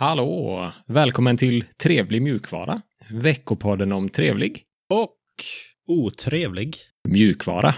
Hallå! Välkommen till Trevlig mjukvara. Veckopodden om trevlig Och otrevlig. mjukvara.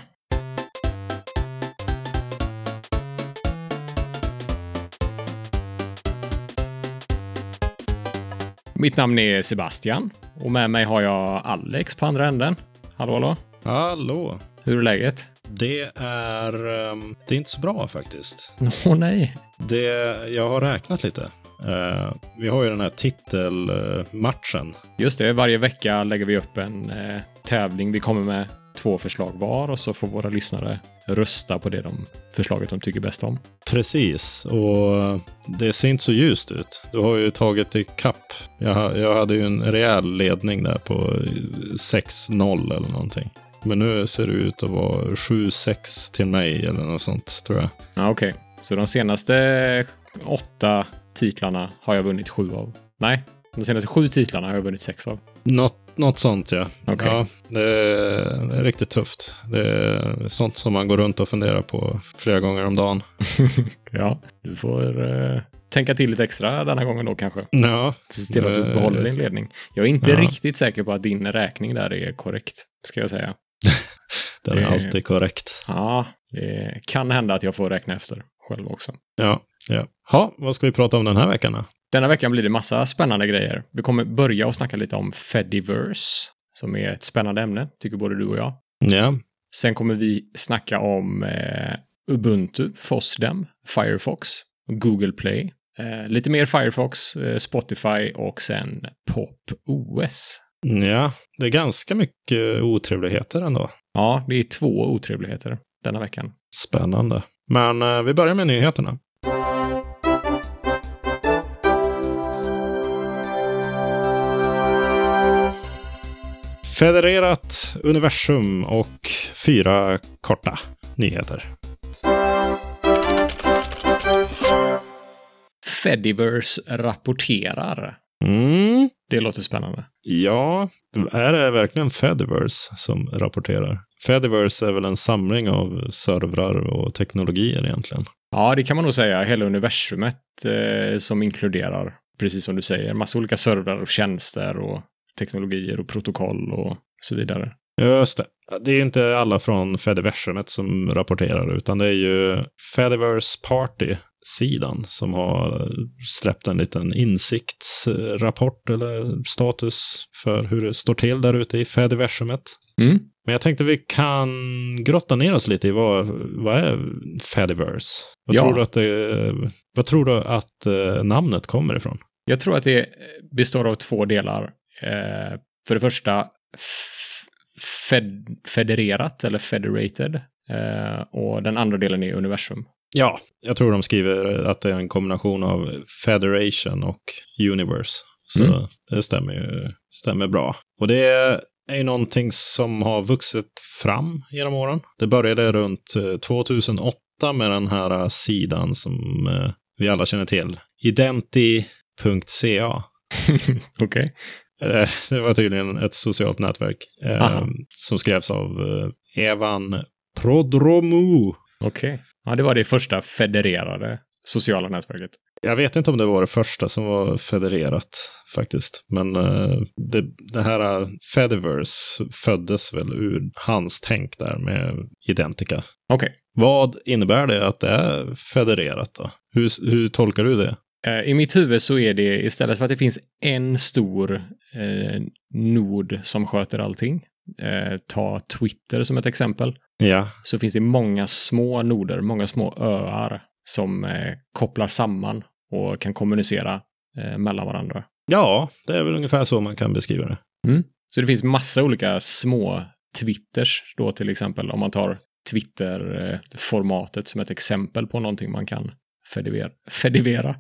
Mitt namn är Sebastian och med mig har jag Alex på andra änden. Hallå, hallå. Hallå. Hur är läget? Det är, ehm, det är inte så bra faktiskt. Åh nej. Det, jag har räknat lite. Eh, vi har ju den här titelmatchen. Just det, varje vecka lägger vi upp en eh, tävling. Vi kommer med två förslag var och så får våra lyssnare rösta på det de, förslaget de tycker bäst om. Precis, och det ser inte så ljust ut. Du har ju tagit i kapp. Jag, jag hade ju en rejäl ledning där på 6-0 eller någonting. Men nu ser det ut att vara 7-6 till mig eller något sånt, tror jag. Ja, Okej, så de senaste åtta titlarna har jag vunnit sju av. Nej, de senaste sju titlarna har jag vunnit sex av. Något, något sånt, ja. Okej. ja det, är, det är riktigt tufft. Det är sånt som man går runt och funderar på flera gånger om dagen. Ja, du får eh, tänka till lite extra denna gången då kanske. Ja, Se till att du Eh, behåller din ledning. Jag är inte ja. riktigt säker på att din räkning där är korrekt, ska jag säga. den är alltid korrekt. Ja, det kan hända att jag får räkna efter själv också. Ja, ja. Ha, vad ska vi prata om den här veckan då? Denna veckan blir det massa spännande grejer. Vi kommer börja och snacka lite om Fediverse, som är ett spännande ämne, tycker både du och jag. Ja, Sen kommer vi snacka om eh, Ubuntu, Fosdem, Firefox, Google Play, eh, lite mer Firefox, eh, Spotify och sen Pop OS. ja, det är ganska mycket otrevligheter ändå. Ja, det är två otrevligheter denna veckan. Spännande. Men eh, vi börjar med nyheterna. Federerat universum och fyra korta nyheter. Fediverse rapporterar. Mm. Det låter spännande. Ja, är det verkligen Fediverse som rapporterar? Fediverse är väl en samling av servrar och teknologier egentligen. Ja, det kan man nog säga. Hela universumet eh, som inkluderar, precis som du säger, massa olika servrar och tjänster och teknologier och protokoll och så vidare. Just det. Det är inte alla från Fediversumet som rapporterar, utan det är ju Fediverse Party-sidan som har släppt en liten insiktsrapport eller status för hur det står till där ute i Fediversumet. Mm. Men jag tänkte vi kan grotta ner oss lite i vad, vad är Fediverse? Vad, Ja. tror du att det, vad tror du att eh, namnet kommer ifrån? Jag tror att det består av två delar. Eh, för det första fed, federerat eller federated. Eh, och den andra delen är universum. Ja, jag tror de skriver att det är en kombination av Federation och Universe. Så Mm. det stämmer ju stämmer bra. Och det är ju någonting som har vuxit fram genom åren. Det började runt eh, 2008 med den här eh, sidan som eh, vi alla känner till. Identi.ca. Okej. Eh, Det var tydligen ett socialt nätverk eh, Aha. som skrevs av eh, Evan Prodromou. Okej. Ja, det var det första federerade sociala nätverket. Jag vet inte om det var det första som var federerat faktiskt. Men eh, det, det här eh, Fediverse föddes väl ur hans tänk där med Identica. Okej. Vad innebär det att det är federerat då? Hur, hur tolkar du det? Eh, I mitt huvud så är det istället för att det finns en stor eh, nod som sköter allting. Eh, ta Twitter som ett exempel. Ja, Så finns det många små noder, många små öar som eh, kopplar samman och kan kommunicera eh, mellan varandra. ja, det är väl ungefär så man kan beskriva det. Så det finns massa olika små Twitters då till exempel om man tar Twitter-formatet som ett exempel på någonting man kan fedivera. Fedivera?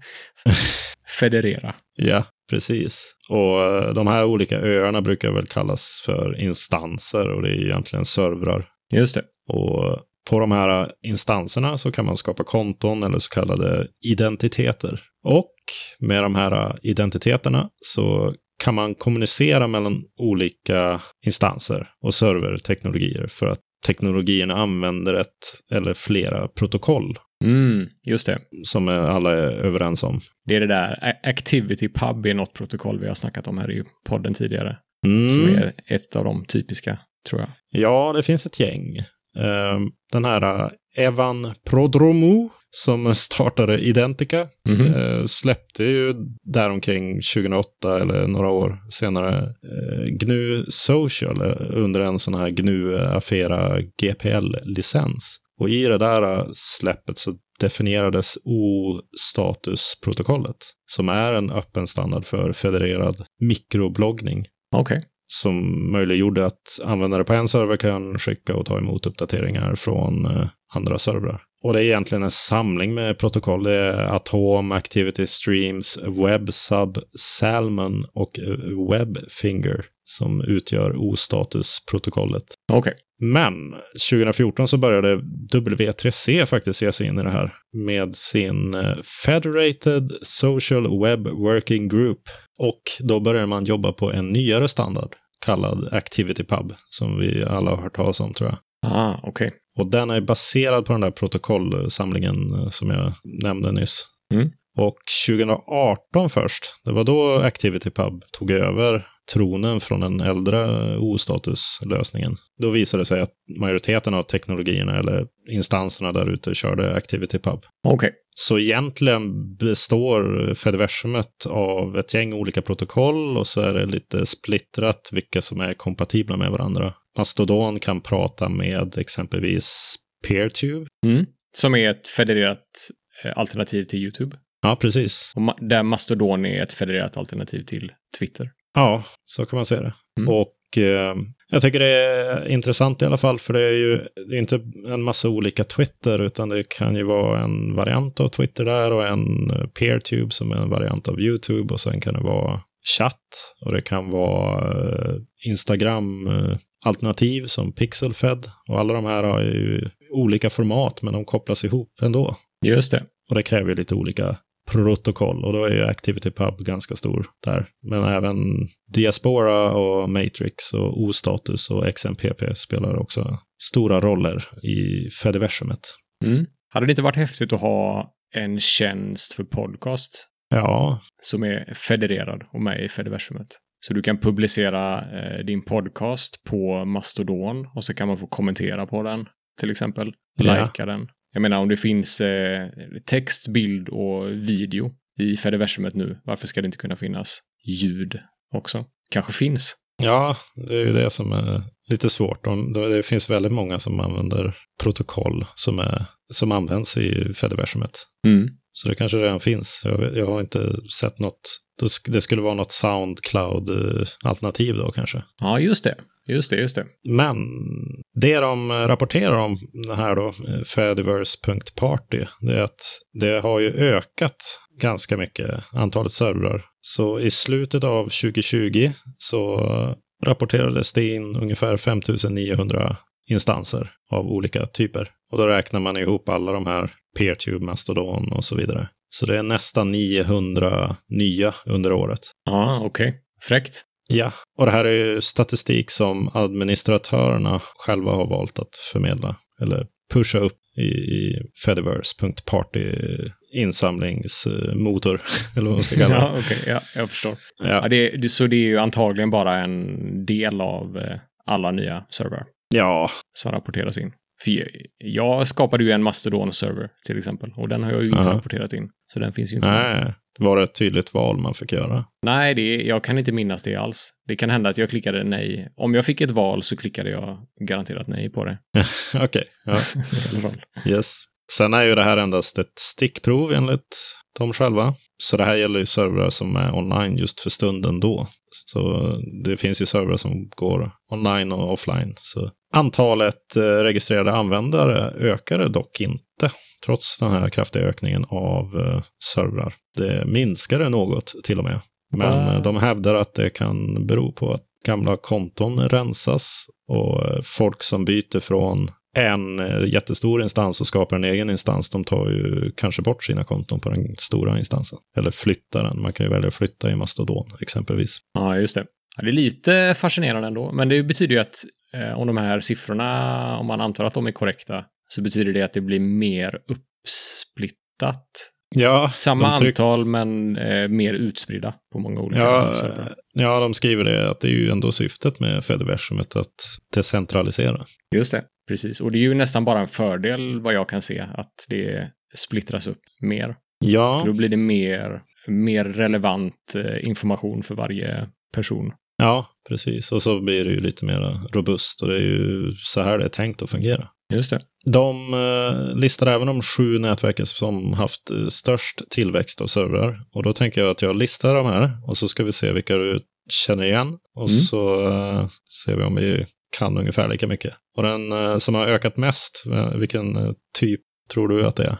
Federera. Ja, precis. Och eh, de här olika öarna brukar väl kallas för instanser och det är egentligen servrar. Just det. Och på de här instanserna så kan man skapa konton eller så kallade identiteter. Och med de här identiteterna så kan man kommunicera mellan olika instanser och serverteknologier för att teknologierna använder ett eller flera protokoll. Mm, just det. Som alla är överens om. Det är det där. Activity Pub är något protokoll vi har snackat om här i podden tidigare. Mm. Som är ett av de typiska, tror jag. Ja, det finns ett gäng. Ehm, den här uh, Evan Prodromo som startade Identica Mhm. eh, släppte ju däromkring 2008 eller några år senare eh, GNU Social eh, under en sån här GNU Afera GPL-licens. Och i det där eh, släppet så definierades O-statusprotokollet som är en öppen standard för federerad mikrobloggning Okej. Som möjliggjorde att användare på en server kan skicka och ta emot uppdateringar från eh, andra servrar. Och det är egentligen en samling med protokoll. Det är Atom, Activity Streams, WebSub, Salmon och eh, WebFinger som utgör O-statusprotokollet. Okej. Men 2014 så började W3C faktiskt ge sig in i det här med sin eh, Federated Social Web Working Group. Och då började man jobba på en nyare standard kallad ActivityPub som vi alla har hört talas om tror jag. Ah, okej. Och den är baserad på den där protokollsamlingen eh, som jag nämnde nyss. Mm. Och 2018 först, det var då ActivityPub tog över tronen från den äldre O-statuslösningen. Då visade det sig att majoriteten av teknologierna eller instanserna där ute körde ActivityPub. Okej. Så egentligen består Fediversumet av ett gäng olika protokoll och så är det lite splittrat vilka som är kompatibla med varandra. Mastodon kan prata med exempelvis PeerTube. Mm. Som är ett federerat eh, alternativ till YouTube. Ja, precis. Och där Mastodon är ett federerat alternativ till Twitter. Ja, så kan man se det. Mm. Och eh, jag tycker det är intressant i alla fall, för det är ju det är inte en massa olika Twitter, utan det kan ju vara en variant av Twitter där och en eh, PeerTube som är en variant av YouTube och sen kan det vara chatt och det kan vara eh, Instagram-alternativ som Pixelfed och alla de här har ju olika format, men de kopplas ihop ändå. Just det. Och det kräver lite olika protokoll och då är ju ActivityPub ganska stor där. Men även Diaspora och Matrix och O-status och XMPP spelar också stora roller i Fediversumet. Mm. Hade det inte varit häftigt att ha en tjänst för podcast Ja, som är federerad och med i Fediversumet? Så du kan publicera eh, din podcast på Mastodon och så kan man få kommentera på den till exempel. Ja. Lika den. Jag menar om det finns eh, text, bild och video i Fediversumet nu, varför ska det inte kunna finnas ljud också? Kanske finns. ja, det är ju det som är lite svårt. De- Det finns väldigt många som använder protokoll som, är, som används i Fediversumet. Mm. Så det kanske redan finns. Jag, jag har inte sett något. Det sk- Det skulle vara något Soundcloud-alternativ då kanske. Ja, just det. Just det, just det. Men det de rapporterar om det här då, eh, Fediverse.party, det är att det har ju ökat ganska mycket, antalet servrar. Så i slutet av 2020 så rapporterades det in ungefär 5900 instanser av olika typer. Och då räknar man ihop alla de här PeerTube, Mastodon och så vidare. Så det är nästan 900 nya under året. Ja, okej. Fräckt. Ja, och det här är ju statistik som administratörerna själva har valt att förmedla eller pusha upp i, i Fediverse.party insamlingsmotor, eller vad man ska kalla det. Ja, okej. Ja, jag förstår. Ja, Ja, det, så det är ju antagligen bara en del av eh, alla nya servrar ja, som rapporteras in. För jag- skapade ju en Mastodon-server till exempel och den har jag ju inte Aha. rapporterat in. Så den finns ju inte. med. Nej, det var ett tydligt val man fick göra. Nej, det, jag kan inte minnas det alls. Det kan hända att jag klickade nej. Om jag fick ett val så klickade jag garanterat nej på det. Okej, yes. Sen är ju det här endast ett stickprov enligt dem själva. Så det här gäller ju servrar som är online just för stunden då. Så det finns ju servrar som går online och offline. Så antalet eh, registrerade användare ökade dock inte. Trots den här kraftiga ökningen av eh, servrar. Det minskade något till och med. Men Ah. eh, de hävdar att det kan bero på att gamla konton rensas och folk som byter från en jättestor instans och skapar en egen instans, de tar ju kanske bort sina konton på den stora instansen. Eller flyttar den. Man kan ju välja att flytta i Mastodon exempelvis. Ja, just det. Ja, det är lite fascinerande ändå. Men det betyder ju att om de här siffrorna, om man antar att de är korrekta, så betyder det att det blir mer uppsplittat. Ja, Samma antal men eh, mer utspridda på många olika Ja, servrar. ja, de skriver det att det är ju ändå syftet med Fediversumet att decentralisera. Just det, precis. Och det är ju nästan bara en fördel vad jag kan se att det splittras upp mer. Ja, För då blir det mer, mer relevant eh, information för varje person. Ja, precis. Och så blir det ju lite mer robust och det är ju så här det är tänkt att fungera. Just det. De eh, listar även de sju nätverken som haft störst tillväxt av servrar. Och då tänker jag att jag listar de här och så ska vi se vilka du känner igen. Och Mm. så eh, ser vi om vi kan ungefär lika mycket. Och den eh, som har ökat mest, vilken typ tror du att det är?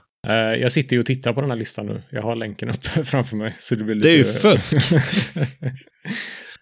Jag sitter ju och tittar på den här listan nu. Jag har länken uppe framför mig. Så det, blir lite... Det är ju fusk!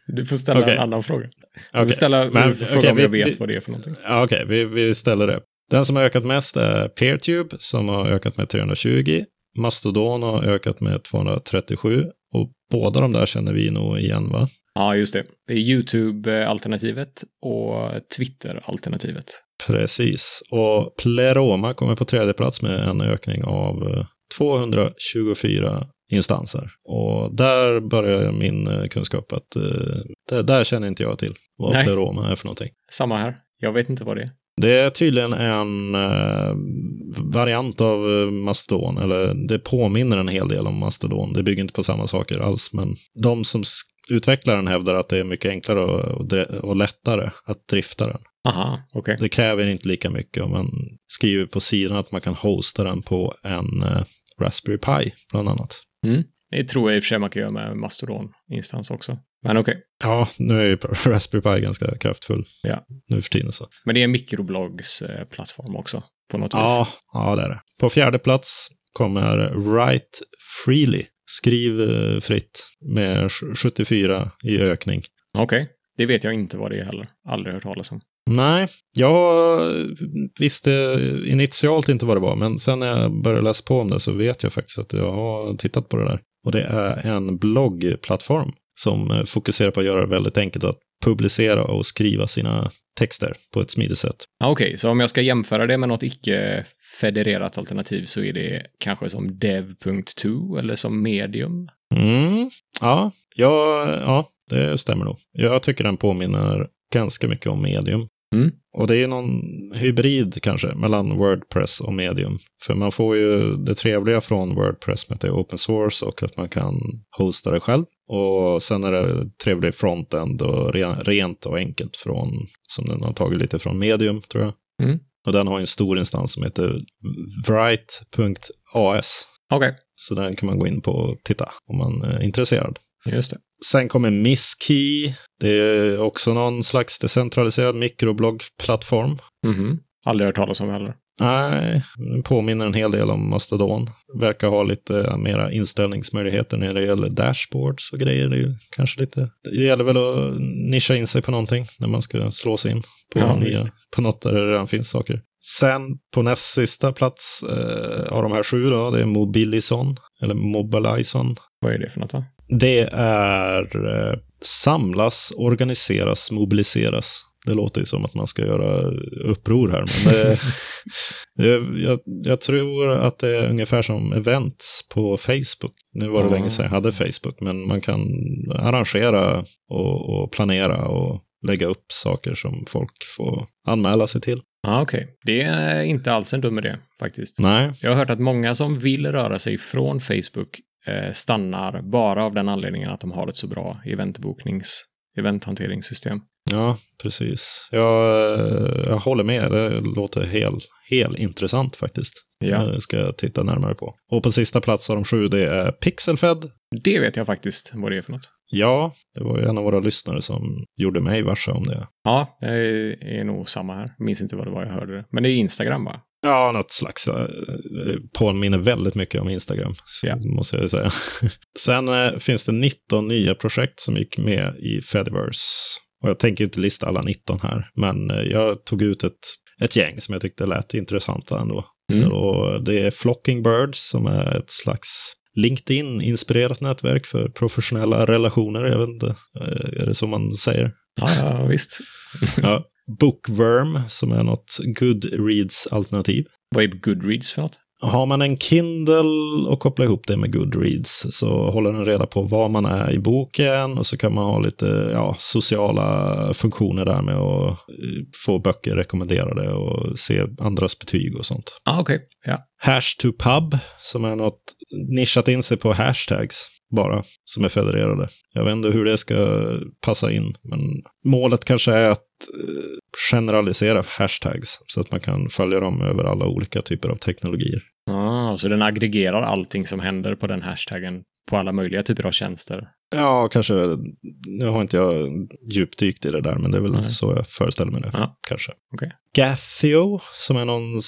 du får ställa Okej. en annan fråga. Du får ställa Men, fråga okej, om vi- jag vet vi- vad det är för någonting. Ja, Okej, vi, vi ställer det. Den som har ökat mest är Peertube som har ökat med 320. Mastodon har ökat med 237. Och båda de där känner vi nog igen va? Ja, just det. Det är YouTube-alternativet och Twitter-alternativet. Precis. Och Pleroma kommer på tredje plats med en ökning av eh, 224 instanser. Och där börjar min eh, kunskap att eh, där, där känner inte jag till vad Nej. Pleroma är för någonting. Samma här. Jag vet inte vad det är. Det är tydligen en eh, variant av Mastodon, eller det påminner en hel del om Mastodon. Det bygger inte på samma saker alls, men de som utvecklar den hävdar att det är mycket enklare och, och, och lättare att drifta den. Aha, okej. Det kräver inte lika mycket om man skriver på sidan att man kan hosta den på en Raspberry Pi, bland annat. Det tror jag i och för sig man kan göra med Mastodon-instans också. Men okej. Ja, nu är ju Raspberry Pi ganska kraftfull Ja. nu för tiden. Så. Men det är en mikrobloggsplattform också. På något Ja, vis. ja, det är det. På fjärde plats kommer Write Freely. Skriv eh, fritt med sj- 74 i ökning. Okej. Det vet jag inte vad det är heller. Aldrig hört talas om. Nej, jag visste initialt inte vad det var, men sen när jag började läsa på om det så vet jag faktiskt att jag har tittat på det där. Och det är en bloggplattform som fokuserar på att göra det väldigt enkelt att publicera och skriva sina texter på ett smidigt sätt. Okej, så om jag ska jämföra det med något icke-federerat alternativ så är det kanske som dev.to eller som medium? Mm, ja, ja, ja, det stämmer nog. Jag tycker den påminner ganska mycket om medium. Mm. Och det är någon hybrid kanske mellan Wordpress och medium. För man får ju det trevliga från Wordpress med att det är open source och att man kan hosta det själv. Och sen är det trevlig frontend och re- rent och enkelt från, som den har tagit lite från medium tror jag. Mm. Och den har en stor instans som heter write.as. Okej, Så den kan man gå in på och titta om man är intresserad. just det. Sen kommer Misskey. Det är också någon slags decentraliserad mikrobloggplattform. Mhm. Aldrig hört talas om heller. Nej, den påminner en hel del om Mastodon. Verkar ha lite mera inställningsmöjligheter när det gäller dashboards och grejer. Det är ju kanske lite... Det gäller väl att nischa in sig på någonting när man ska slå sig in på, Ja, nya, på något där det redan finns saker. Sen på näst sista plats eh, av de här sju då, det är Mobilison, eller Mobilison. Vad är det för något då? Det är eh, samlas, organiseras, mobiliseras. Det låter ju som att man ska göra uppror här, men det, det, jag, jag tror att det är ungefär som events på Facebook. Nu var det Ah. länge sedan jag hade Facebook, men man kan arrangera och, och planera och lägga upp saker som folk får anmäla sig till. Ja, okej. Det är inte alls en dum idé faktiskt. Nej, Jag har hört att många som vill röra sig från Facebook eh, stannar bara av den anledningen att de har ett så bra eventboknings eventhanteringssystem. Ja, precis. Jag, eh, jag håller med. Det låter helt hel intressant faktiskt. Ja. Det ska jag titta närmare på. Och på sista plats av de sju, det är Pixelfed. Det vet jag faktiskt vad det är för något. Ja, det var ju en av våra lyssnare som gjorde mig varse om det. Ja, det är nog samma här. Minns inte vad det var jag hörde det. Men det är Instagram va? Ja, något slags. eh, Påminner väldigt mycket om Instagram, Ja. måste jag säga. Sen eh, finns det 19 nya projekt som gick med i Fediverse. Och jag tänker inte lista alla 19 här, men eh, jag tog ut ett, ett gäng som jag tyckte lät intressanta ändå. Mm. Och det är Flocking Birds som är ett slags LinkedIn-inspirerat nätverk för professionella relationer. Jag vet inte, är det så man säger? Ja, ja visst. Ja. Bookworm som är något Goodreads-alternativ. Vad är Goodreads för något? har man en Kindle och kopplar ihop det med Goodreads så håller den reda på var man är i boken och så kan man ha lite ja, sociala funktioner där med att eh, få böcker rekommenderade och se andras betyg och sånt. Ah. Okay. Ja. Hash to pub, som är något nischat in sig på hashtags bara, som är federerade. Jag vet inte hur det ska passa in, men målet kanske är att eh, generalisera hashtags så att man kan följa dem över alla olika typer av teknologier. Ah, så den aggregerar allting som händer på den hashtaggen på alla möjliga typer av tjänster? Ja, kanske. Nu har inte jag djupdykt i det där, men det är väl Nej. så jag föreställer mig det. Ja. Kanske. Okay. Gathio, som är någon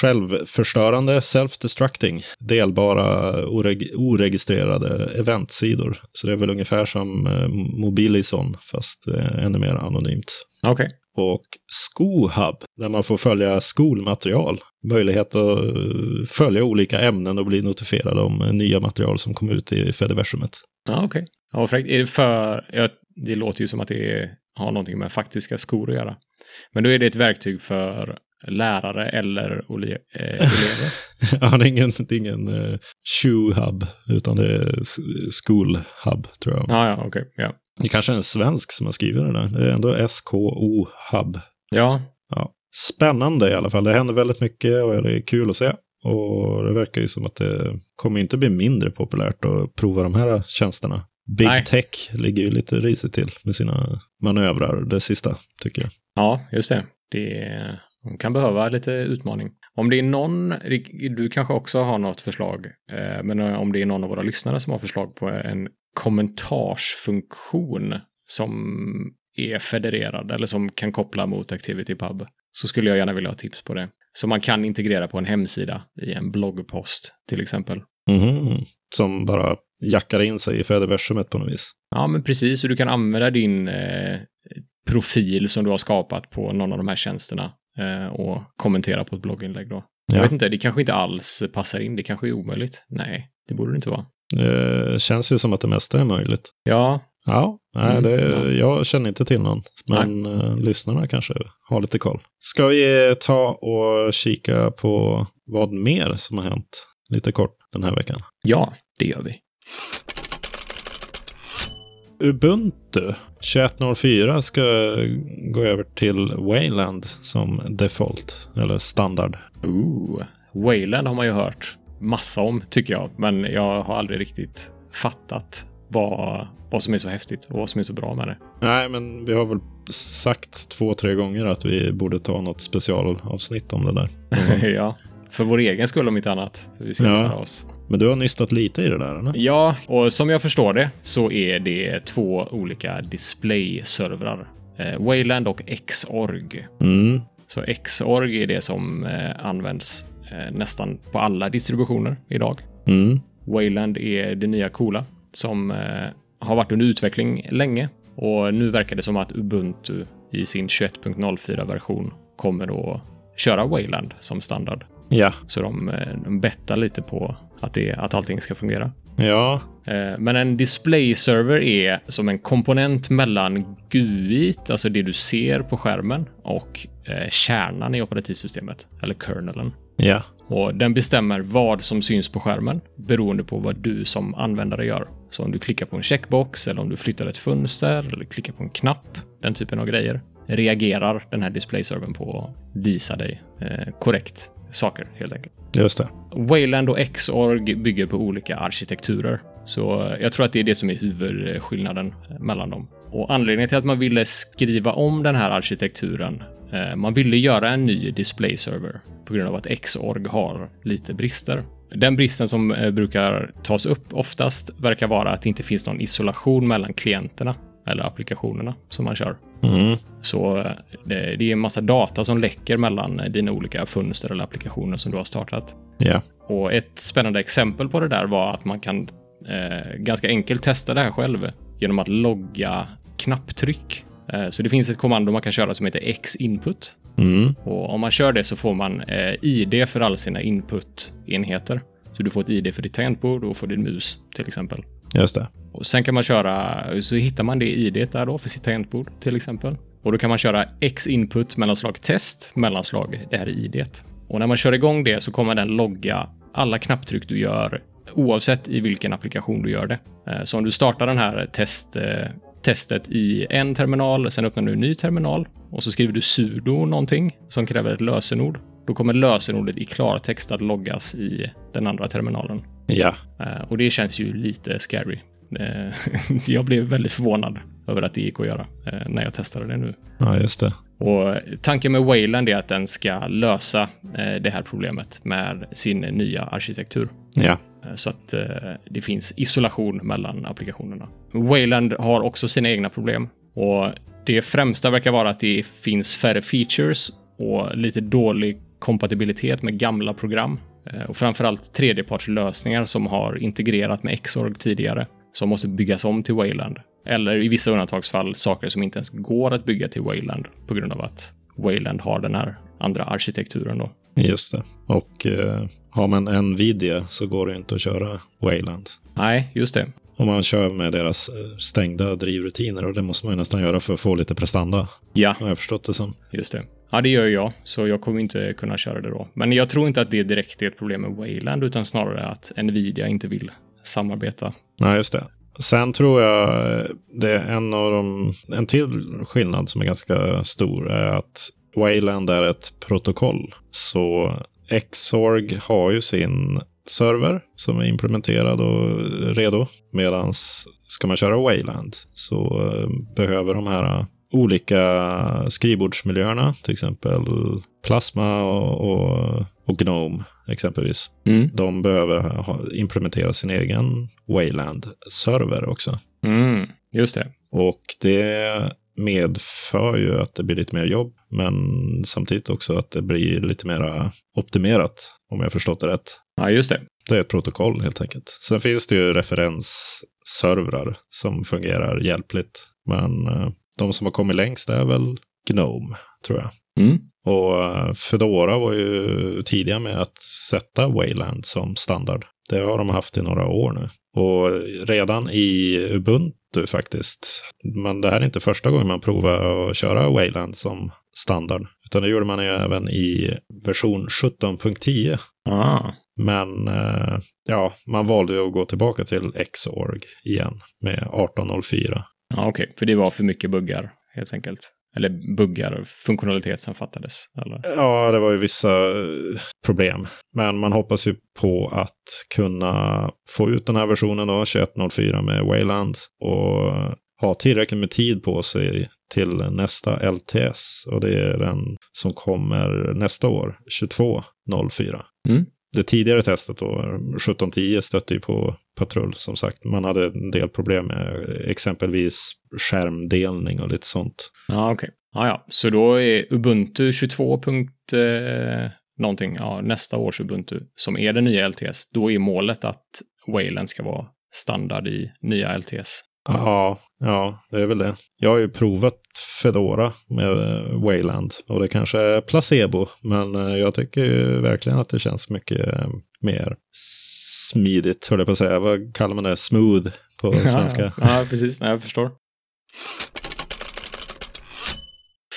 självförstörande, self-destructing, delbara, oreg oregistrerade eventsidor. Så det är väl ungefär som eh, Mobilison, fast eh, ännu mer anonymt. Okej. Okay och Skohub, där man får följa skolmaterial. Möjlighet att följa olika ämnen och bli notifierad om nya material som kommer ut i Fediversumet. Ja, okej. Okay. Ja, är det för... Ja, det låter ju som att det är, har någonting med faktiska skor att göra. Men då är det ett verktyg för lärare eller eh, elever? ja, det är ingen, det är ingen uh, shoe hub, utan det är school hub, tror jag. Ja, ja, okej. Okay. Ja. Det kanske är en svensk som har skrivit det där. Det är ändå SKO Hub. Ja. ja. Spännande i alla fall. Det händer väldigt mycket och det är kul att se. Och det verkar ju som att det kommer inte bli mindre populärt att prova de här tjänsterna. Big Nej. Tech ligger ju lite risigt till med sina manövrar, det sista, tycker jag. Ja, just det. Det kan behöva lite utmaning. Om det är någon, du kanske också har något förslag, eh, men om det är någon av våra lyssnare som har förslag på en kommentarsfunktion som är federerad eller som kan koppla mot ActivityPub så skulle jag gärna vilja ha tips på det. Så man kan integrera på en hemsida i en bloggpost till exempel. Mm, som bara jackar in sig i Fediversumet på något vis. Ja, men precis. Och du kan använda din eh, profil som du har skapat på någon av de här tjänsterna eh, och kommentera på ett blogginlägg då. Ja. Jag vet inte, det kanske inte alls passar in. Det kanske är omöjligt. Nej, det borde det inte vara. Det känns ju som att det mesta är möjligt. Ja. Ja, nej, det, mm, jag känner inte till någon. Men nej. Eh, lyssnarna kanske har lite koll. Ska vi ta och kika på vad mer som har hänt lite kort den här veckan? Ja, det gör vi. Ubuntu 21.04 ska gå över till Wayland som default, eller standard. Ooh, Wayland har man ju hört massa om, tycker jag. Men jag har aldrig riktigt fattat vad, vad som är så häftigt och vad som är så bra med det. Nej, men vi har väl sagt två, tre gånger att vi borde ta något specialavsnitt om det där. ja, för vår egen skull om inte annat. Vi ska ja. oss. Men du har nystat lite i det där, eller? Ja, och som jag förstår det så är det två olika display-servrar. Eh, Wayland och Xorg. Mm. Så Xorg är det som eh, används nästan på alla distributioner idag. Mm. Wayland är det nya coola som eh, har varit under utveckling länge och nu verkar det som att Ubuntu i sin 21.04 version kommer att köra Wayland som standard. Ja. Så de, eh, de bettar lite på att, det, att allting ska fungera. Ja. Eh, men en display server är som en komponent mellan GUI, alltså det du ser på skärmen, och eh, kärnan i operativsystemet, eller kernelen. Ja. Och den bestämmer vad som syns på skärmen beroende på vad du som användare gör. Så om du klickar på en checkbox eller om du flyttar ett fönster eller klickar på en knapp, den typen av grejer, reagerar den här displayservern på att visa dig eh, korrekt saker helt enkelt. Just det. Wayland och Xorg bygger på olika arkitekturer. Så jag tror att det är det som är huvudskillnaden mellan dem. Och anledningen till att man ville skriva om den här arkitekturen, eh, man ville göra en ny display server på grund av att Xorg har lite brister. Den bristen som eh, brukar tas upp oftast verkar vara att det inte finns någon isolation mellan klienterna eller applikationerna som man kör. Mm. Så eh, det, det, är en massa data som läcker mellan dina olika fönster eller applikationer som du har startat. Yeah. Och ett spännande exempel på det där var att man kan eh, ganska enkelt testa det här själv genom att logga knapptryck. Eh, så det finns ett kommando man kan köra som heter X-input. Mm. Och om man kör det så får man eh, ID för alla sina input-enheter. Så du får ett ID för ditt tangentbord och för din mus till exempel. Just det. Och sen kan man köra, så hittar man det ID där då för sitt tangentbord till exempel. Och då kan man köra X input mellanslag test mellanslag det här ID. Och när man kör igång det så kommer den logga alla knapptryck du gör oavsett i vilken applikation du gör det. Eh, så om du startar den här test, testet i en terminal, sen öppnar du en ny terminal och så skriver du sudo någonting som kräver ett lösenord. Då kommer lösenordet i klartext att loggas i den andra terminalen. Ja. Eh, och det känns ju lite scary. Jag blev väldigt förvånad över att det gick att göra när jag testade det nu. Ja, just det. Och tanken med Wayland är att den ska lösa det här problemet med sin nya arkitektur. Ja. Så att det finns isolation mellan applikationerna. Wayland har också sina egna problem och det främsta verkar vara att det finns färre features och lite dålig kompatibilitet med gamla program och framförallt tredjepartslösningar som har integrerat med Xorg tidigare som måste byggas om till Wayland. Eller i vissa undantagsfall saker som inte ens går att bygga till Wayland på grund av att Wayland har den här andra arkitekturen då. Just det. Och eh, har man Nvidia så går det inte att köra Wayland. Nej, just det. Om man kör med deras stängda drivrutiner och det måste man ju nästan göra för att få lite prestanda. Ja. Har jag förstått det som. Just det. Ja, det gör jag, så jag kommer inte kunna köra det då. Men jag tror inte att det direkt är ett problem med Wayland, utan snarare att Nvidia inte vill samarbeta. Nej, just det. Sen tror jag det är en av de, en till skillnad som är ganska stor är att Wayland är ett protokoll. Så Xorg har ju sin server som är implementerad och redo. Medan ska man köra Wayland så eh, behöver de här olika skrivbordsmiljöerna, till exempel Plasma och, och, och Gnome exempelvis. Mm. De behöver ha, implementera sin egen Wayland-server också. Mm, just det. Och det medför ju att det blir lite mer jobb, men samtidigt också att det blir lite mer optimerat, om jag förstått det rätt. Ja, just det. Det är ett protokoll helt enkelt. Sen finns det ju referensservrar som fungerar hjälpligt, men eh, de som har kommit längst är väl Gnome, tror jag. Mm. Och Fedora var ju tidiga med att sätta Wayland som standard. Det har de haft i några år nu. Och redan i Ubuntu faktiskt. Men det här är inte första gången man provar att köra Wayland som standard. Utan det gjorde man ju även i version 17.10. Ah. Men ja, man valde ju att gå tillbaka till Xorg igen med 1804. Ja, okej, okay. för det var för mycket buggar helt enkelt. Eller buggar, funktionalitet som fattades? Eller? Ja, det var ju vissa problem. Men man hoppas ju på att kunna få ut den här versionen då, 21.04 med Wayland. Och ha tillräckligt med tid på sig till nästa LTS. Och det är den som kommer nästa år, 22.04. Mm. Det tidigare testet då, 1710, stötte ju på patrull som sagt. Man hade en del problem med exempelvis skärmdelning och lite sånt. Ja, okej. Okay. Ja, ja. Så då är Ubuntu 22. Eh, någonting, ja, nästa års Ubuntu, som är den nya LTS, då är målet att Wayland ska vara standard i nya LTS. Ja, ja, det är väl det. Jag har ju provat Fedora med Wayland och det kanske är placebo, men jag tycker verkligen att det känns mycket mer smidigt, höll jag på att säga. Vad kallar man det? Smooth på svenska. Ja, ja precis. Nej, jag förstår.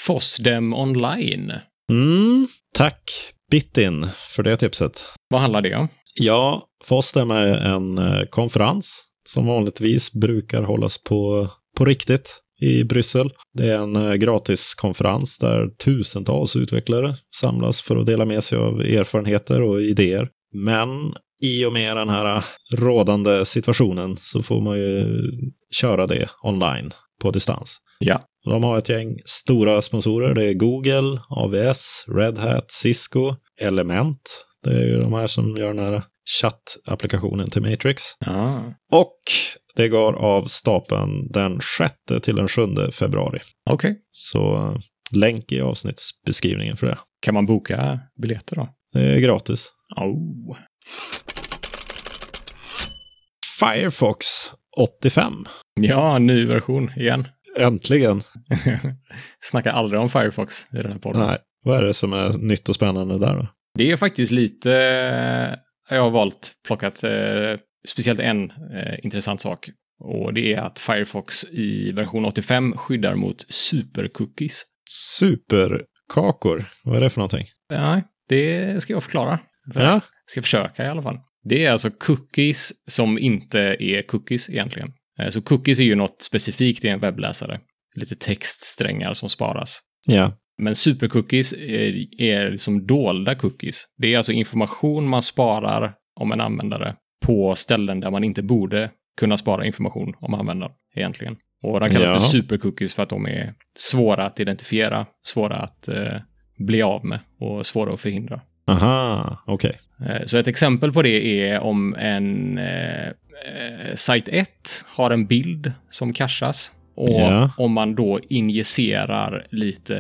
Fosdem online. Mm, tack Bitin för det tipset. Vad handlar det om? Ja, Fosdem är en konferens som vanligtvis brukar hållas på, på riktigt i Bryssel. Det är en gratiskonferens där tusentals utvecklare samlas för att dela med sig av erfarenheter och idéer. Men i och med den här rådande situationen så får man ju köra det online på distans. Ja. De har ett gäng stora sponsorer. Det är Google, AVS, Red Hat, Cisco, Element. Det är ju de här som gör den här chattapplikationen till Matrix. Ah. Och det går av stapeln den 6 till den 7 februari. Okej. Okay. Så länk i avsnittsbeskrivningen för det. Kan man boka biljetter då? Det är gratis. Oh. Firefox 85. Ja, ny version igen. Äntligen. Snackar aldrig om Firefox i den här podden. Nej, vad är det som är nytt och spännande där då? Det är faktiskt lite, jag har valt, plockat eh, speciellt en eh, intressant sak. Och det är att Firefox i version 85 skyddar mot supercookies. Superkakor? Vad är det för någonting? Nej, Det ska jag förklara. För Ja. ska försöka i alla fall. Det är alltså cookies som inte är cookies egentligen. Eh, Så cookies är ju något specifikt i en webbläsare. Lite textsträngar som sparas. Ja. Men supercookies är, är som dolda cookies. Det är alltså information man sparar om en användare på ställen där man inte borde kunna spara information om användaren egentligen. Och de kallas Ja. för supercookies för att de är svåra att identifiera, svåra att eh, bli av med och svåra att förhindra. Aha, okej. Eh, Så ett exempel på det är om en eh, eh, sajt 1 har en bild som cachas och Ja. om man då injicerar lite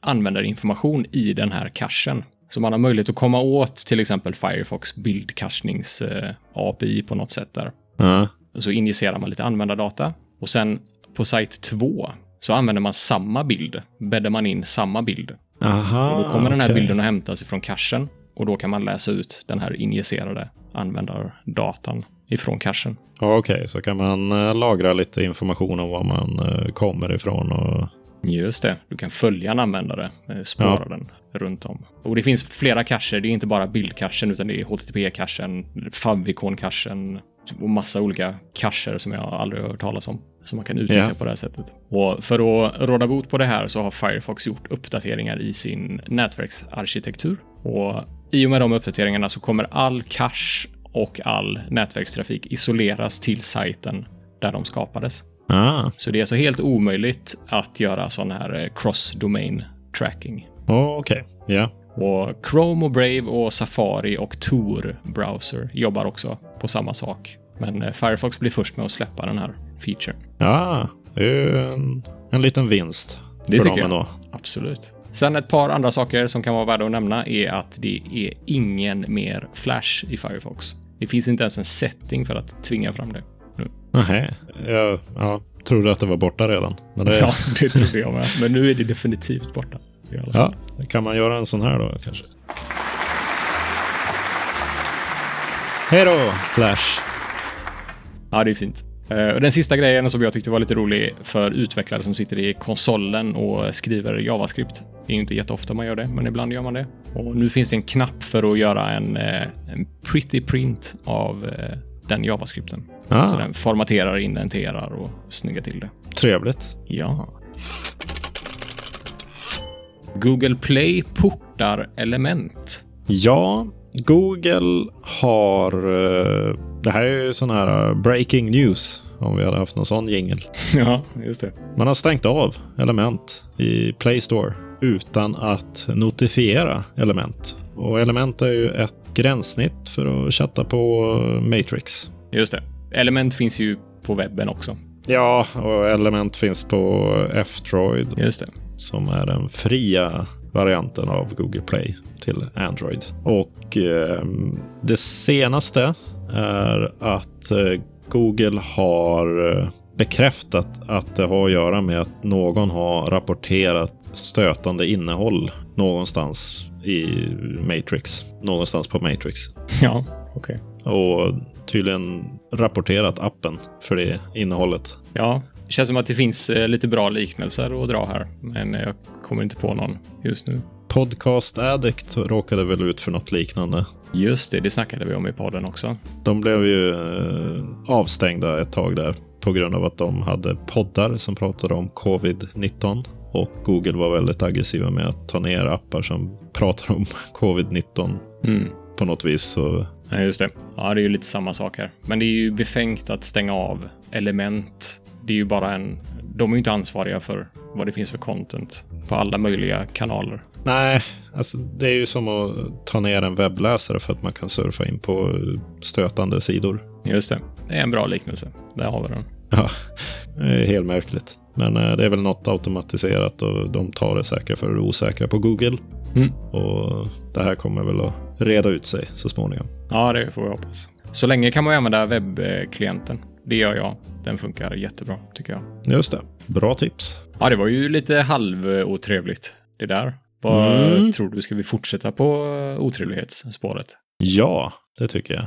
användarinformation i den här cachen. Så man har möjlighet att komma åt till exempel Firefox bildcachnings eh, API på något sätt där. Ja. Så injicerar man lite användardata och sen på sajt 2 så använder man samma bild, bäddar man in samma bild Aha, och då kommer den här bilden att hämtas ifrån cachen och då kan man läsa ut den här injicerade användardatan ifrån cachen. Ja, Okej, så kan man eh, lagra lite information om var man eh, kommer ifrån och... Just det, du kan följa en användare, eh, spåra den runt om. Och det finns flera cacher, det är inte bara bildcachen utan det är HTTP-cachen, favicon-cachen och massa olika cacher som jag aldrig har hört talas om. Som man kan utnyttja Ja. på det här sättet. Och för att råda bot på det här så har Firefox gjort uppdateringar i sin nätverksarkitektur. Och i och med de uppdateringarna så kommer all cache och all nätverkstrafik isoleras till sajten där de skapades. Ah, Så det är alltså helt omöjligt att göra sån här eh, cross-domain tracking. oh, okej. Ja. Och Chrome och Brave och Safari och Tor browser jobbar också på samma sak. Men eh, Firefox blir först med att släppa den här featuren. Ja, det är ju en, en liten vinst. Det tycker jag. ändå. Absolut. Sen ett par andra saker som kan vara värda att nämna är att det är ingen mer Flash i Firefox. Det finns inte ens en setting för att tvinga fram det. Nähä. Jag ja, trodde att det var borta redan. Men det, Ja, det trodde jag med. Men nu är det definitivt borta. Ja, kan man göra en sån här då kanske? Hej då, Flash. Ja, det är fint. Eh, och Den sista grejen som jag tyckte var lite rolig för utvecklare som sitter i konsolen och skriver JavaScript. Det är ju inte jätteofta man gör det, men ibland gör man det. Och nu finns det en knapp för att göra en, eh, en pretty print av eh, den JavaScripten. Så Ah, den formaterar, indenterar och snyggar till det. trevligt. Ja. Google Play portar element. Ja, Google har... Det här är ju sån här eh, breaking news, om vi hade haft någon sån jingel. ja, just det. Man har stängt av element i Play Store utan att notifiera element. Och element är ju ett gränssnitt för att chatta på eh, Matrix. Just det. Element finns ju på webben också. Ja, och element finns på F-Droid Just det. som är den fria varianten av Google Play till Android. Och eh, det senaste är att eh, Google har eh, bekräftat att det har att göra med att någon har rapporterat stötande innehåll någonstans i Matrix. Någonstans på Matrix. Ja, okej. Och tydligen rapporterat appen för det innehållet. Ja, det känns som att det finns eh, lite bra liknelser att dra här, men jag kommer inte på någon just nu. Podcast Addict råkade väl ut för något liknande. Just det, det snackade vi om i podden också. De blev ju eh, avstängda ett tag där på grund av att de hade poddar som pratade om covid-19. Och Google var väldigt aggressiva med att ta ner appar som pratar om covid-19 Mm. på något vis. Så Ja, just det. Ja, det är ju lite samma sak här. Men det är ju befängt att stänga av element. Det är ju bara en... De är ju inte ansvariga för vad det finns för content på alla möjliga kanaler. nej, alltså det är ju som att ta ner en webbläsare för att man kan surfa in på stötande sidor. Just det. Det är en bra liknelse. Där har vi den. Ja, det är helt märkligt. Men eh, det är väl något automatiserat och de tar det säkra för det osäkra på Google. Mm. Och det här kommer väl att reda ut sig så småningom. Ja, det får vi hoppas. Så länge kan man ju använda webbklienten. Det gör jag. Den funkar jättebra, tycker jag. Just det. Bra tips. Ja, det var ju lite halvotrevligt det där. Vad Mm. tror du? Ska vi fortsätta på eh, otrevlighetsspåret? Ja, det tycker jag.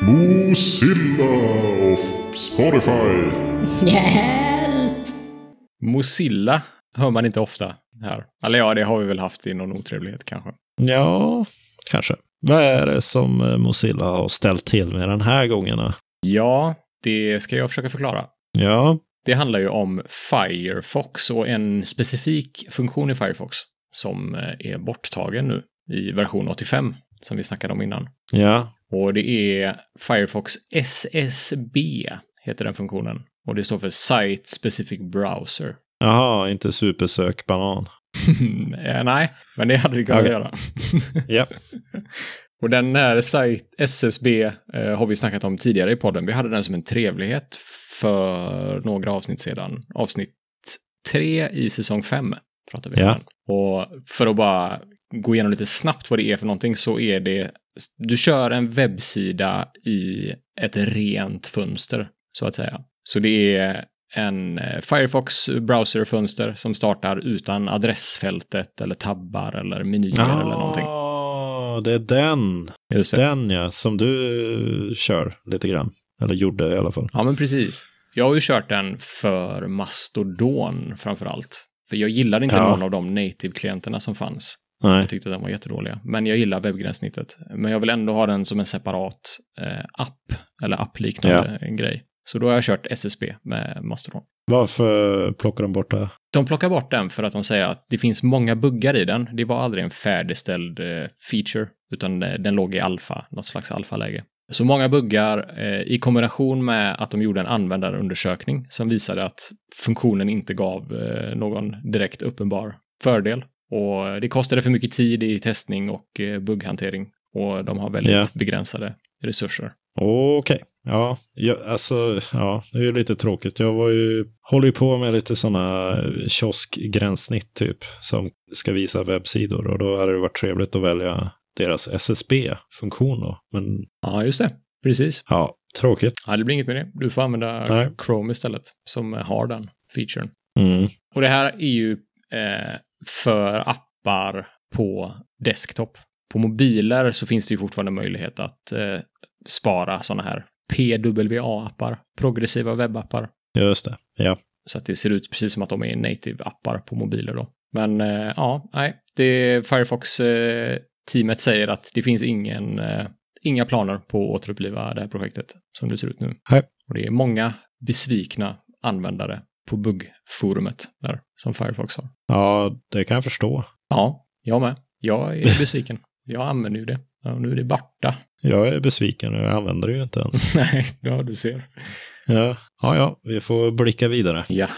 Mozilla och Spotify. Hjälp! Mozilla hör man inte ofta. här. Eller ja, det har vi väl haft i någon otrevlighet kanske. Ja, kanske. Vad är det som eh, Mozilla har ställt till med den här gången? Ja, det ska jag försöka förklara. Ja, Det handlar ju om Firefox och en specifik funktion i Firefox som eh, är borttagen nu i version 85 som vi snackade om innan. ja, Och det är Firefox SSB heter den funktionen. Och det står för Site Specific Browser. jaha, inte supersök banan. Eh, Nej, men det hade det kunnat göra. Ja, Och den här site SSB eh, har vi snackat om tidigare i podden. Vi hade den som en trevlighet för några avsnitt sedan. Avsnitt tre i säsong fem pratade vi om Ja. den. Och för att bara gå igenom lite snabbt vad det är för någonting så är det, du kör en webbsida i ett rent fönster, så att säga. Så det är en eh, Firefox browserfönster som startar utan adressfältet eller tabbar eller menyer eller någonting. Ah, det är den. Just det. Den ja, som du kör lite grann. Eller gjorde i alla fall. Ja, men precis. Jag har ju kört den för Mastodon framför allt. För jag gillade inte Ja. någon av de native-klienterna som fanns. Nej. Jag tyckte den var jättedåliga. Men jag gillar webbgränssnittet. Men jag vill ändå ha den som en separat eh, app, eller appliknande en grej. Så då har jag kört SSB med Mastodon. Varför plockar de bort det? De plockar bort den för att de säger att det finns många buggar i den. Det var aldrig en färdigställd eh, feature, utan eh, den låg i alfa, något slags alfaläge. Så många buggar eh, i kombination med att de gjorde en användarundersökning som visade att funktionen inte gav någon direkt uppenbar fördel. Och det kostade för mycket tid i testning och bugghantering. Och de har väldigt Ja. begränsade resurser. Okej. Ja, ja, alltså, ja, det är ju lite tråkigt. Jag var ju, håller ju på med lite sådana kioskgränssnitt typ, som ska visa webbsidor och då hade det varit trevligt att välja deras SSB-funktion då. Men Ja, just det. Precis. ja, tråkigt. Ja, det blir inget med det. Du får använda Nej. Chrome istället, som har den featuren. Mm. Och det här är ju eh, för appar på desktop. På mobiler så finns det ju fortfarande möjlighet att eh, spara sådana här PWA-appar, progressiva webbappar. Just det. Ja. Så att det ser ut precis som att de är native-appar på mobiler då. Men eh, ja, nej, det Firefox-teamet säger att det finns ingen, eh, inga planer på att återuppliva det här projektet som det ser ut nu. Nej. Och det är många besvikna användare på buggforumet där som Firefox har. ja, det kan jag förstå. Ja, jag med. Jag är besviken. Jag använder ju det. Ja, nu är det borta. Jag är besviken och jag använder det ju inte ens. Nej, ja, du ser. Ja, ja, ja vi får blicka vidare. Ja.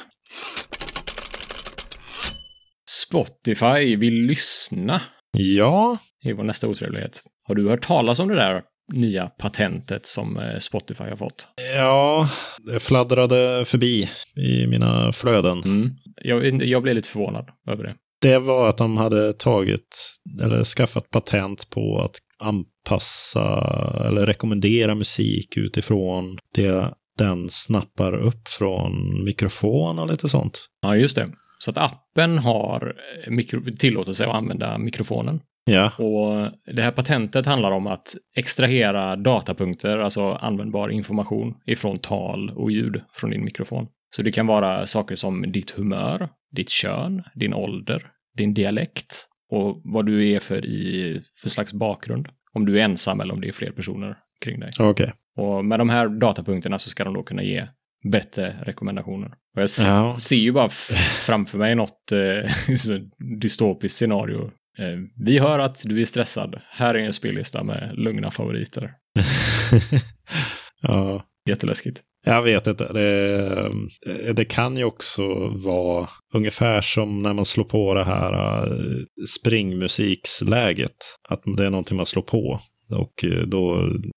Spotify vill lyssna. Ja, är vår nästa otrevlighet. Har du hört talas om det där nya patentet som eh, Spotify har fått? ja, det fladdrade förbi i mina flöden. Mm. Jag, jag blev lite förvånad över det. Det var att de hade tagit eller skaffat patent på att anpassa eller rekommendera musik utifrån det den snappar upp från mikrofon och lite sånt. Ja, just det. Så att appen har mikro, sig att använda mikrofonen. Ja, Och det här patentet handlar om att extrahera datapunkter, alltså användbar information, ifrån tal och ljud från din mikrofon. Så det kan vara saker som ditt humör, ditt kön, din ålder, din dialekt och vad du är för i för slags bakgrund. Om du är ensam eller om det är fler personer kring dig. okej. Och med de här datapunkterna så ska de då kunna ge bättre rekommendationer. Och jag Ja. ser ju bara framför mig något eh, dystopiskt scenario. Eh, vi hör att du är stressad. Här är en spellista med lugna favoriter. ja, Jätteläskigt. Jag vet inte. Det, det kan ju också vara ungefär som när man slår på det här eh, springmusiksläget. Att det är någonting man slår på. Och eh, då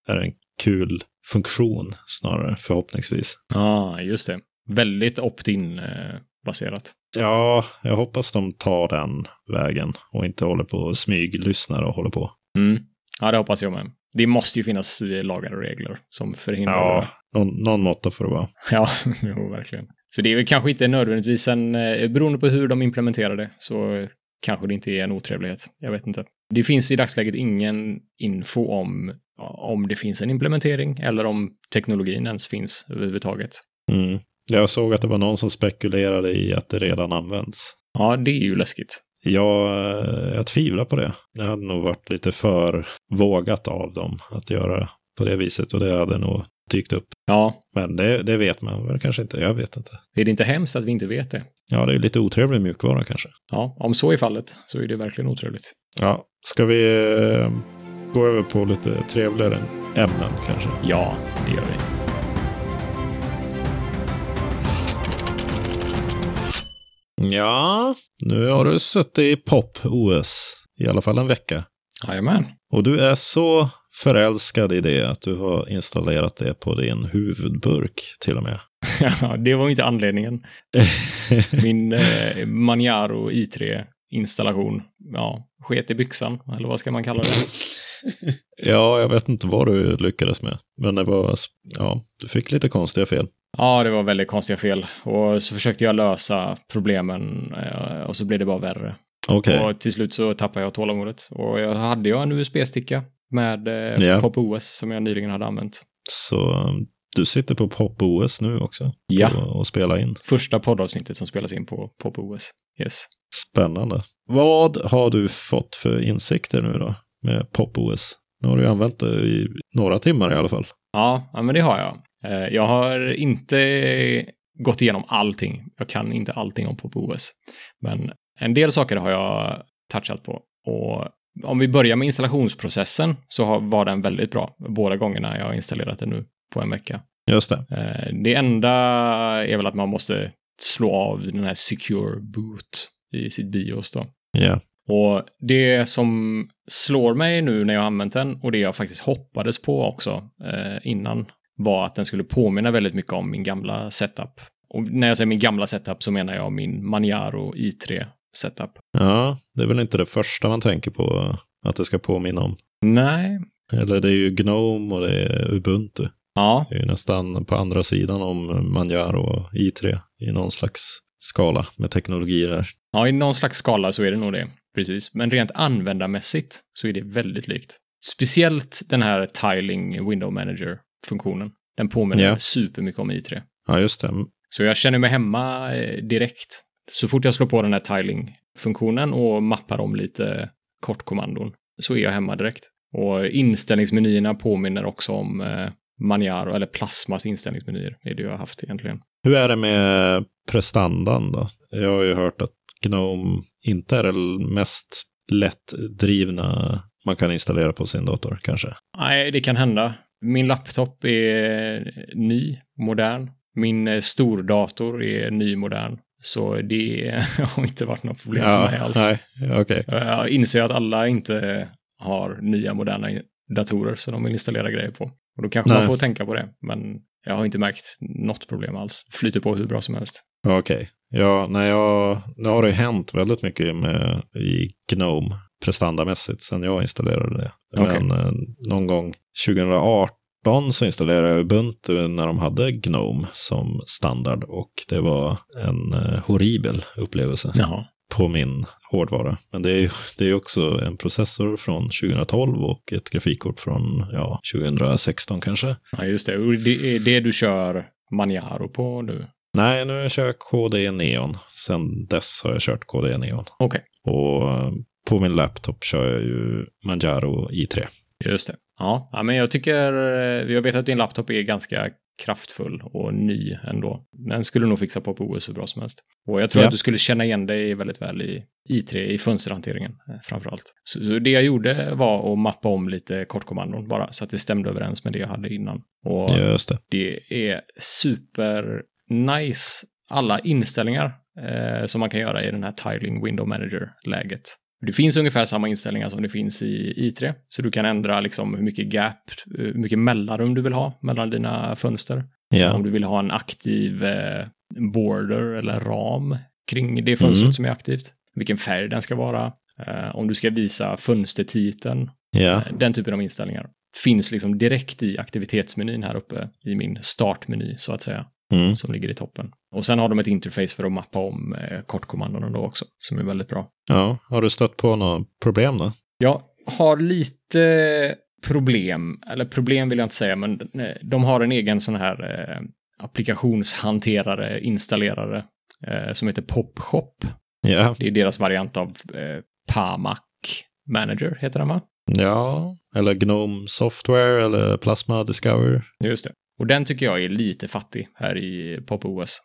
är det en kul funktion snarare, förhoppningsvis. Ja, just det. Väldigt opt-in eh, baserat. Ja, jag hoppas de tar den vägen och inte håller på och smyglyssnar och håller på. Mm. Ja, det hoppas jag med. Det måste ju finnas lagar och regler som förhindrar Ja, någon, någon måtta får det vara. Ja, jo, verkligen. Så det är väl kanske inte nödvändigtvis en, eh, beroende på hur de implementerar det, så eh, kanske det inte är en otrevlighet. Jag vet inte. Det finns i dagsläget ingen info om ja, om det finns en implementering eller om teknologin ens finns överhuvudtaget. Mm. Jag såg att det var någon som spekulerade i att det redan används. Ja, det är ju läskigt. Jag, jag tvivlar på det. Det hade nog varit lite för vågat av dem att göra på det viset och det hade nog dykt upp. Ja. Men det, det vet man väl kanske inte. Jag vet inte. Är det inte hemskt att vi inte vet det? Ja, det är lite otrevlig mjukvara kanske. Ja, om så är fallet så är det verkligen otrevligt. Ja, ska vi eh, gå över på lite trevligare ämnen kanske? Ja, det gör vi. Ja, nu har du suttit i pop-OS i alla fall en vecka. Jajamän. Och du är så förälskad i det att du har installerat det på din huvudburk till och med. Ja, det var inte anledningen. Min eh, Maniaro i3-installation, ja, sket i byxan, eller vad ska man kalla det? ja, jag vet inte vad du lyckades med. Men det var, ja, du fick lite konstiga fel. Ja, det var väldigt konstiga fel. Och så försökte jag lösa problemen eh, och så blev det bara värre. Okej. Och till slut så tappade jag tålamodet. Och jag hade ju en USB-sticka med eh, Ja. Pop OS som jag nyligen hade använt. Så um, du sitter på pop-OS nu också? Ja. Och, spelar in. Första poddavsnittet som spelas in på Pop OS. Yes. Spännande. Vad har du fått för insikter nu då med pop-OS? Nu har du använt det i några timmar i alla fall. Ja, ja, men det har jag. Eh, Jag har inte gått igenom allting. Jag kan inte allting om Pop OS. Men en del saker har jag touchat på. Och om vi börjar med installationsprocessen så har- var den väldigt bra. Båda gångerna jag har installerat den nu på en vecka. Just det. Eh, Det enda är väl att man måste slå av den här secure boot i sitt BIOS då. Ja. Och det som slår mig nu när jag har använt den och det jag faktiskt hoppades på också eh, innan var att den skulle påminna väldigt mycket om min gamla setup. Och när jag säger min gamla setup så menar jag min Maniaro i3 setup. Ja, det är väl inte det första man tänker på att det ska påminna om. Nej. Eller det är ju Gnome och det är Ubuntu. Ja, Det är ju nästan på andra sidan om Manjaro och i3 i någon slags skala med teknologi där. ja, i någon slags skala så är det nog det. Precis. Men rent användarmässigt så är det väldigt likt. Speciellt den här Tiling Window Manager-funktionen. Den påminner Ja. supermycket om i3. Ja, just det. Så jag känner mig hemma eh, direkt. Så fort jag slår på den här tiling-funktionen och mappar om lite kortkommandon så är jag hemma direkt. Och inställningsmenyerna påminner också om eh, Maniaro, eller Plasmas inställningsmenyer, är det jag har haft egentligen. Hur är det med prestandan då? Jag har ju hört att Gnome inte är det mest lättdrivna man kan installera på sin dator kanske. Nej, det kan hända. Min laptop är ny, modern. Min eh, stordator är ny, modern. Så det har inte varit något problem för mig alls. Nej, okej. Jag inser att alla inte har nya moderna datorer som de vill installera grejer på. Och då kanske Nej. man får tänka på det. Men jag har inte märkt något problem alls. Flyter på hur bra som helst. Okej. Ja, nej, jag, nu har det hänt väldigt mycket med i Gnome prestandamässigt sen jag installerade det. Okej. Men eh, någon gång 2018 så installerade jag Ubuntu när de hade Gnome som standard och det var en eh, horribel upplevelse Jaha. på min hårdvara. Men det är ju det är också en processor från 2012 och ett grafikkort från ja, 2016 kanske. Ja, just det. Det är det du kör Maniaro på nu. Nej, nu kör jag KDE Neon. Sen dess har jag kört KDE Neon. Okej, Och eh, på min laptop kör jag ju Manjaro i3. just det. Ja, men jag tycker, eh, jag vet att din laptop är ganska kraftfull och ny ändå. Den skulle nog fixa på på OS hur bra som helst. Och jag tror Ja. att du skulle känna igen dig väldigt väl i i3, i fönsterhanteringen eh, framför allt. Så, så det jag gjorde var att mappa om lite kortkommandon bara, så att det stämde överens med det jag hade innan. Och Just det. det är super nice. Alla inställningar eh, som man kan göra i den här Tiling Window Manager-läget. Det finns ungefär samma inställningar som det finns i i3. Så du kan ändra liksom hur mycket gap, eh, hur mycket mellanrum du vill ha mellan dina fönster. Ja, Om du vill ha en aktiv eh, border eller ram kring det fönstret Mm. som är aktivt. Vilken färg den ska vara. Eh, om du ska visa fönstertiteln. Eh, Den typen av inställningar finns liksom direkt i aktivitetsmenyn här uppe i min startmeny så att säga, Mm. som ligger i toppen. Och sen har de ett interface för att mappa om eh, kortkommandona då också, som är väldigt bra. ja. Har du stött på några problem då? Jag har lite problem, eller problem vill jag inte säga, men eh, de har en egen sån här eh, applikationshanterare, installerare, eh, som heter PopShop. Ja, Det är deras variant av eh, PAMAC Manager, heter den va? ja. Eller Gnome Software eller Plasma Discover. Just det. Och den tycker jag är lite fattig här i PopOS.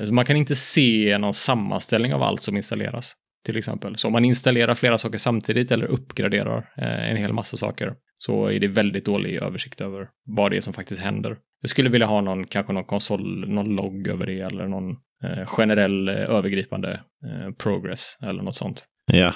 Alltså, Man kan inte se någon sammanställning av allt som installeras, till exempel. Så om man installerar flera saker samtidigt eller uppgraderar eh, en hel massa saker så är det väldigt dålig översikt över vad det är som faktiskt händer. Jag skulle vilja ha någon, kanske någon konsol, någon logg över det eller någon eh, generell eh, övergripande progress eller något sånt. Ja.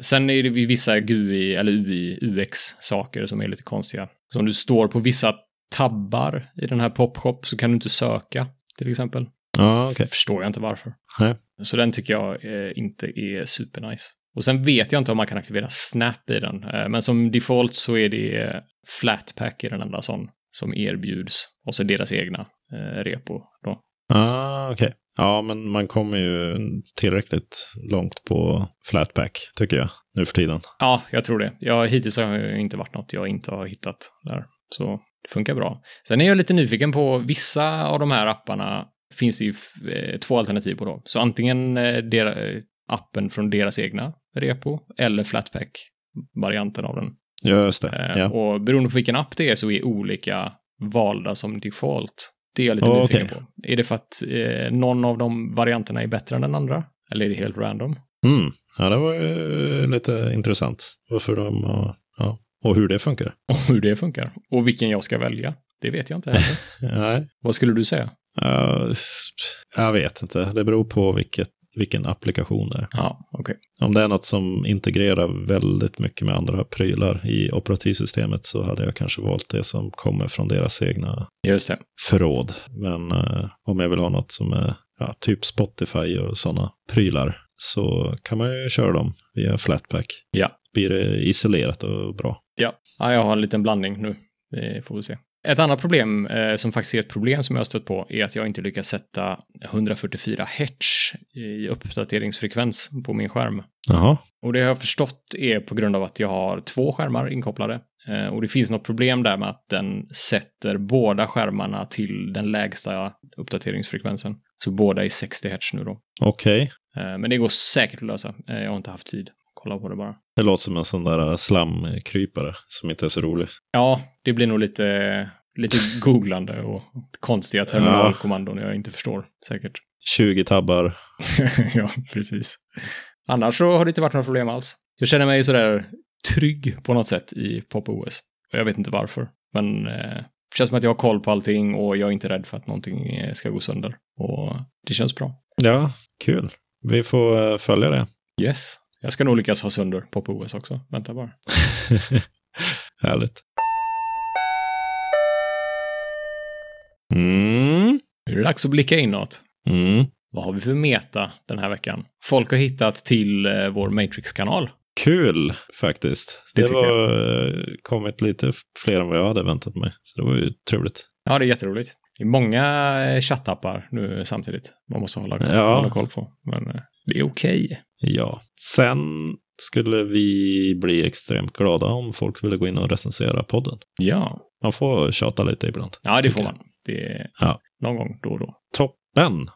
Sen är det vissa GUI eller UI, UX-saker som är lite konstiga. Så om du står på vissa tabbar i den här popshop så kan du inte söka, till exempel. Ja, okej. Förstår jag inte varför. Nej. Så den tycker jag eh, inte är supernice. Och sen vet jag inte om man kan aktivera Snap i den. Eh, men som default så är det eh, Flatpak i den enda sån som erbjuds. Och så deras egna eh, repo då. Ah, okej. Ja, men man kommer ju tillräckligt långt på Flatpak, tycker jag, nu för tiden. Ja, jag tror det. Jag, hittills har det inte varit något jag inte har hittat där. Så det funkar bra. Sen är jag lite nyfiken på vissa av de här apparna finns det ju eh, två alternativ på då. Så antingen eh, eh, appen från deras egna repo eller Flatpak-varianten av den. Just det. Ja. Och beroende på vilken app det är så är olika valda som default. Det är jag lite Oh, nyfiken okej. på. Är det för att eh, någon av de varianterna är bättre än den andra? Eller är det helt random? Mm. ja, det var ju lite intressant. Varför de, har- ja, och hur det funkar. Och hur det funkar. Och vilken jag ska välja. Det vet jag inte heller. Nej, Vad skulle du säga? Ja, jag vet inte. Det beror på vilket, vilken applikation det är. Ja, okej. Om det är något som integrerar väldigt mycket med andra prylar i operativsystemet så hade jag kanske valt det som kommer från deras egna Just det. förråd. Men eh, om jag vill ha något som är ja, typ Spotify och sådana prylar så kan man ju köra dem via Flatpak. Ja. Blir det isolerat och bra. Ja. ja, jag har en liten blandning nu. Vi får vi se. Ett annat problem, eh, som faktiskt är ett problem som jag har stött på, är att jag inte lyckas sätta 144 Hz i uppdateringsfrekvens på min skärm. Jaha, Och det har jag förstått är på grund av att jag har två skärmar inkopplade. Eh, och det finns något problem där med att den sätter båda skärmarna till den lägsta uppdateringsfrekvensen. Så båda är 60 Hz nu då. okej. Eh, men det går säkert att lösa. Eh, jag har inte haft tid. Kolla på det bara. Det låter som en sån där slamkrypare som inte är så rolig. Ja, det blir nog lite, lite googlande och konstiga terminalkommandon jag inte förstår. Säkert. 20 tabbar. ja, precis. Annars så har det inte varit några problem alls. Jag känner mig sådär trygg på något sätt i PopOS. Och jag vet inte varför. Men eh, det känns som att jag har koll på allting och jag är inte rädd för att någonting eh, ska gå sönder. Och det känns bra. Ja, kul. Vi får eh, följa det. Yes. Jag ska nog lyckas ha sönder PopOS också. Vänta bara. Härligt. Mm. Nu är det dags att blicka inåt. Mm. Vad har vi för meta den här veckan? Folk har hittat till eh, vår Matrix-kanal. Kul faktiskt. Det Det, var eh, kommit lite fler än vad jag hade väntat mig. Så det var ju trevligt. Ja, det är jätteroligt. Det är många eh, chattappar nu samtidigt. Man måste hålla, Ja. hålla koll på. Men det är okej. Ja. Sen skulle vi bli extremt glada om folk ville gå in och recensera podden. Ja. Man får tjata lite ibland. Ja, det får man. Det är Ja. någon gång då och då. Toppen!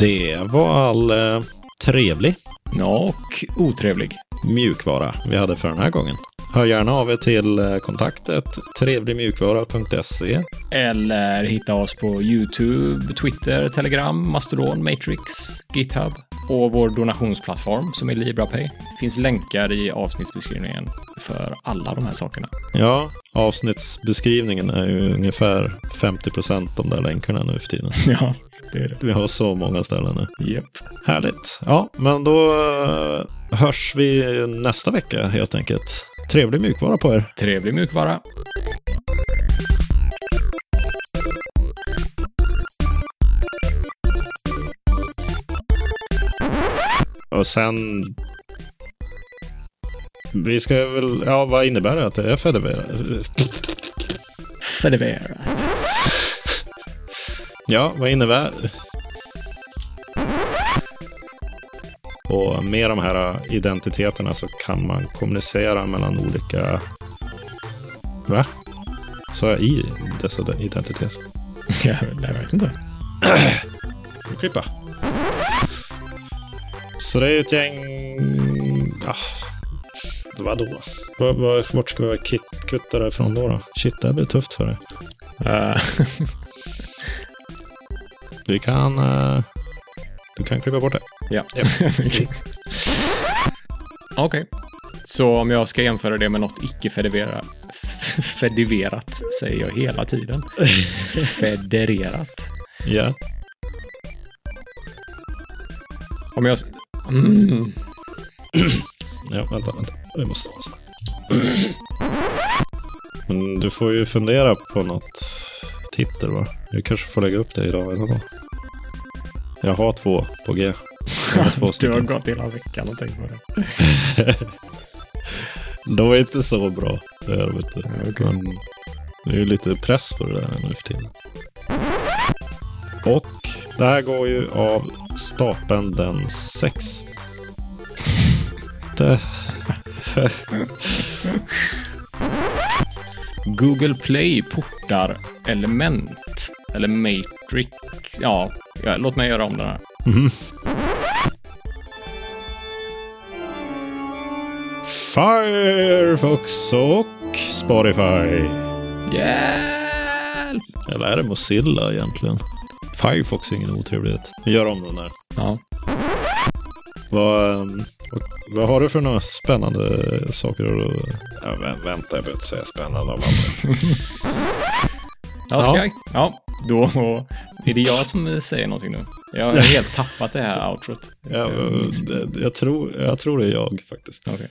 Det var all eh, trevlig Ja, och otrevlig. mjukvara vi hade för den här gången. Hör gärna av er till eh, kontaktet trevligmjukvara.se. Eller hitta oss på YouTube, Twitter, Telegram, Mastodon, Matrix, GitHub och vår donationsplattform som är LibraPay. Det finns länkar i avsnittsbeskrivningen för alla de här sakerna. Ja, avsnittsbeskrivningen är ju ungefär 50% de där länkarna nu för tiden. Ja, det är det. Vi har så många ställen nu. Japp. Härligt. Ja, men då eh, hörs vi nästa vecka helt enkelt. Trevlig mjukvara på er. Trevlig mjukvara. Och sen... Vi ska väl... Ja, vad innebär det att det är federerat? Federerat. Ja, vad innebär... Och med de här identiteterna så kan man kommunicera mellan olika... Va? Sa jag i dessa identiteter? Jag, jag vet inte. Klippa. Så det är ju ett gäng... Ja, vadå? Var, var, vart ska kit, kutta det ifrån då, då? Shit, det här blir tufft för dig. Eh, Vi kan... eh, du kan klippa bort det. ja. Okej. Så om jag ska jämföra det med något icke-federerat, federerat, säger jag hela tiden. Federerat. Ja. Om jag... Mm. Ja, vänta, vänta. Vi måste ha så. Men du får ju fundera på något titel, va? Jag kanske får lägga upp det idag eller vad? Jag har två på G. Jag har två Du har gått hela veckan och tänkt på det. De är inte så bra. Det är de inte. okej. Men det är ju lite press på det där nu för tiden. Och det här går ju av stapeln den 6. Google Play portar Element. Eller Matrix. Ja, ja låt mig göra om den här. Mhm. Firefox och Spotify. Hjälp! Eller är det Mozilla egentligen? Firefox är ingen otrevlighet. Gör om den där. Ja. Vad, ehm, vad, vad har du för några spännande saker? att- Ja, vä- vänta, jag behöver inte säga spännande. Valter. Ja, ska Ja. jag? Ja, då är det jag som säger någonting nu. Jag har helt tappat det här outrot. Ja, Jag tror, jag tror det är jag faktiskt. Okej.